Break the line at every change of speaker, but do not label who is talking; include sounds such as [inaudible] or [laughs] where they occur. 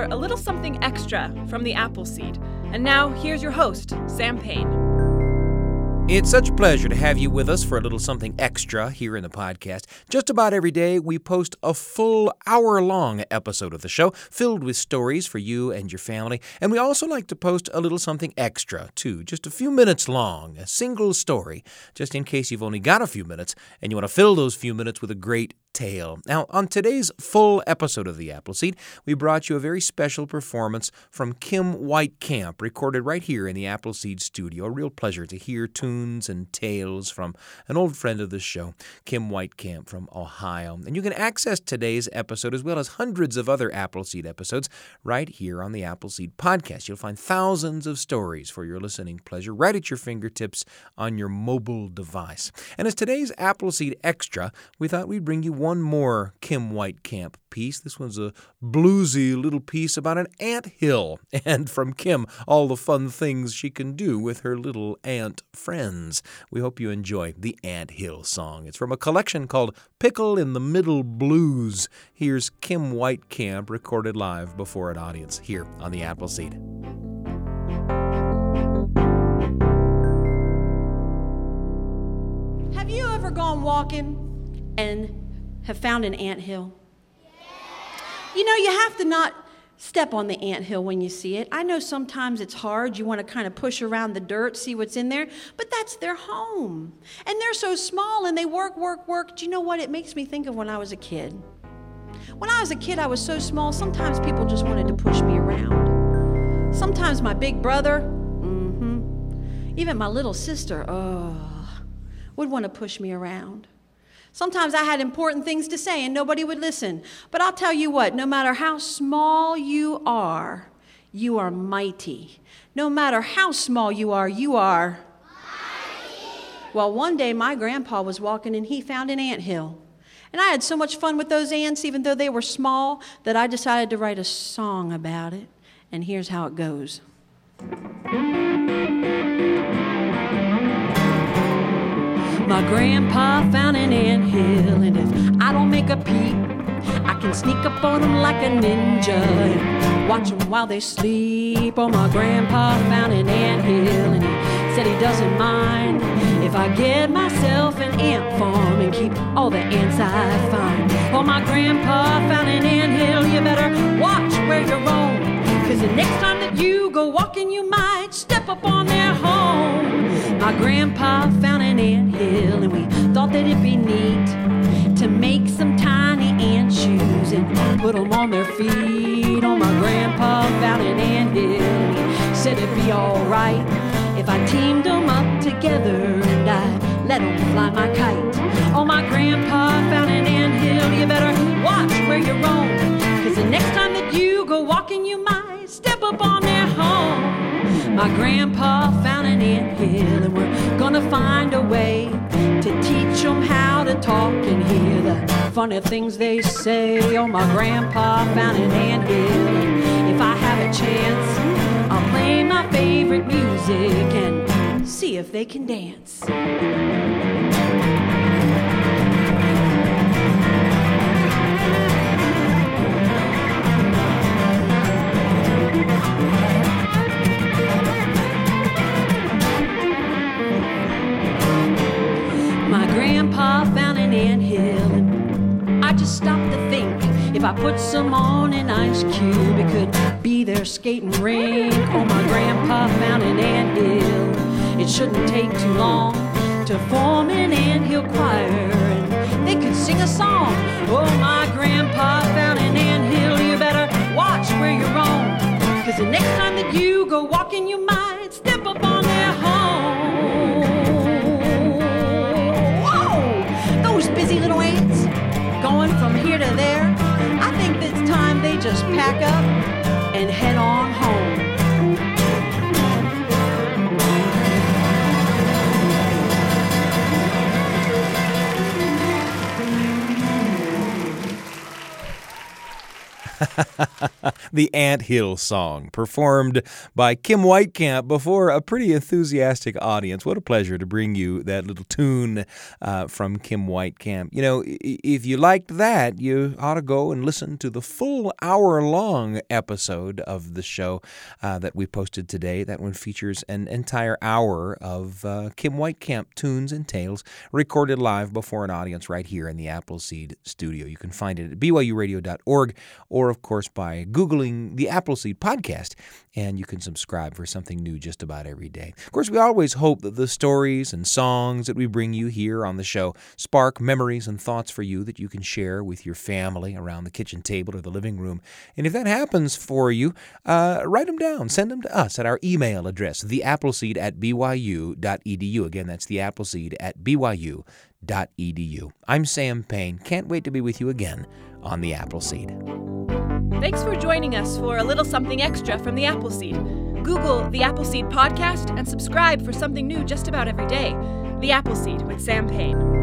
for a little something extra from the Appleseed. And now, here's your host, Sam Payne.
It's such a pleasure to have you with us for a little something extra here in the podcast. Just about every day, we post a full hour long episode of the show filled with stories for you and your family. And we also like to post a little something extra, too, just a few minutes long, a single story, just in case you've only got a few minutes and you want to fill those few minutes with a great tale. Now, on today's full episode of The Appleseed, we brought you a very special performance from Kim Weitkamp, recorded right here in the Appleseed studio. A real pleasure to hear tunes and tales from an old friend of the show, Kim Weitkamp from Ohio. And you can access today's episode as well as hundreds of other Appleseed episodes right here on the Appleseed podcast. You'll find thousands of stories for your listening pleasure right at your fingertips on your mobile device. And as today's Appleseed Extra, we thought we'd bring you one more Kim Weitkamp piece. This one's a bluesy little piece about an ant hill, [laughs] and from Kim, all the fun things she can do with her little ant friends. We hope you enjoy the Ant Hill song. It's from a collection called Pickle in the Middle Blues. Here's Kim Weitkamp recorded live before an audience here on the Appleseed.
Have you ever gone walking and have found an ant hill? You know, you have to not step on the ant hill when you see it. I know sometimes it's hard. You want to kind of push around the dirt, see what's in there, but that's their home. And they're so small and they work, work, work. Do you know what? It makes me think of when I was a kid. When I was a kid, I was so small, sometimes people just wanted to push me around. Sometimes my big brother, mm-hmm, even my little sister, oh, would want to push me around. Sometimes I had important things to say and nobody would listen. But I'll tell you what, no matter how small you are, you are mighty. No matter how small you are, you are mighty. Well, one day my grandpa was walking and he found an ant hill. And I had so much fun with those ants, even though they were small, that I decided to write a song about it. And here's how it goes. My grandpa found an ant hill, and if I don't make a peep, I can sneak up on them like a ninja and watch them while they sleep. Oh, my grandpa found an ant hill, and he said he doesn't mind if I get myself an ant farm and keep all the ants I find. Oh, my grandpa found an ant hill, you better watch where you're roam. Cause the next time that you go walking, you might step up on their home. My grandpa found an ant hill, and we thought that it'd be neat to make some tiny ant shoes and put them on their feet. Oh, my grandpa found an ant hill, and he said it'd be alright if I teamed them up together and I let them fly my kite. Oh, my grandpa found an ant hill, you better watch where you roam. Cause the next time that you go walking, you might step up on their home. My grandpa found an and we're gonna find a way to teach them how to talk and hear the funny things they say. Oh, my grandpa found an ant hill. If I have a chance, I'll play my favorite music and see if they can dance. An hill, I just stopped to think if I put some on an ice cube, it could be their skating rink. Oh, my grandpa found an ant hill. It shouldn't take too long to form an ant hill choir, and they could sing a song. Oh, my grandpa found an ant hill. You better watch where you roam, cause the next time that you go walking, you might step up on their home. Going from here to there. I think it's time they just pack up and head on home. [laughs]
the Ant Hill song, performed by Kim Weitkamp before a pretty enthusiastic audience. What a pleasure to bring you that little tune uh, from Kim Weitkamp. You know, if you liked that, you ought to go and listen to the full hour long episode of the show uh, that we posted today. That one features an entire hour of uh, Kim Weitkamp tunes and tales recorded live before an audience right here in the Appleseed studio. You can find it at byuradio.org or, of course, by Googling the Appleseed podcast, and you can subscribe for something new just about every day. Of course, we always hope that the stories and songs that we bring you here on the show spark memories and thoughts for you that you can share with your family around the kitchen table or the living room. And if that happens for you, uh, write them down. Send them to us at our email address, theappleseed at byu.edu. Again, that's theappleseed at byu.edu. I'm Sam Payne. Can't wait to be with you again on the Appleseed.
Thanks for joining us for a little something extra from the Appleseed. Google the Appleseed podcast and subscribe for something new just about every day. The Appleseed with Sam Payne.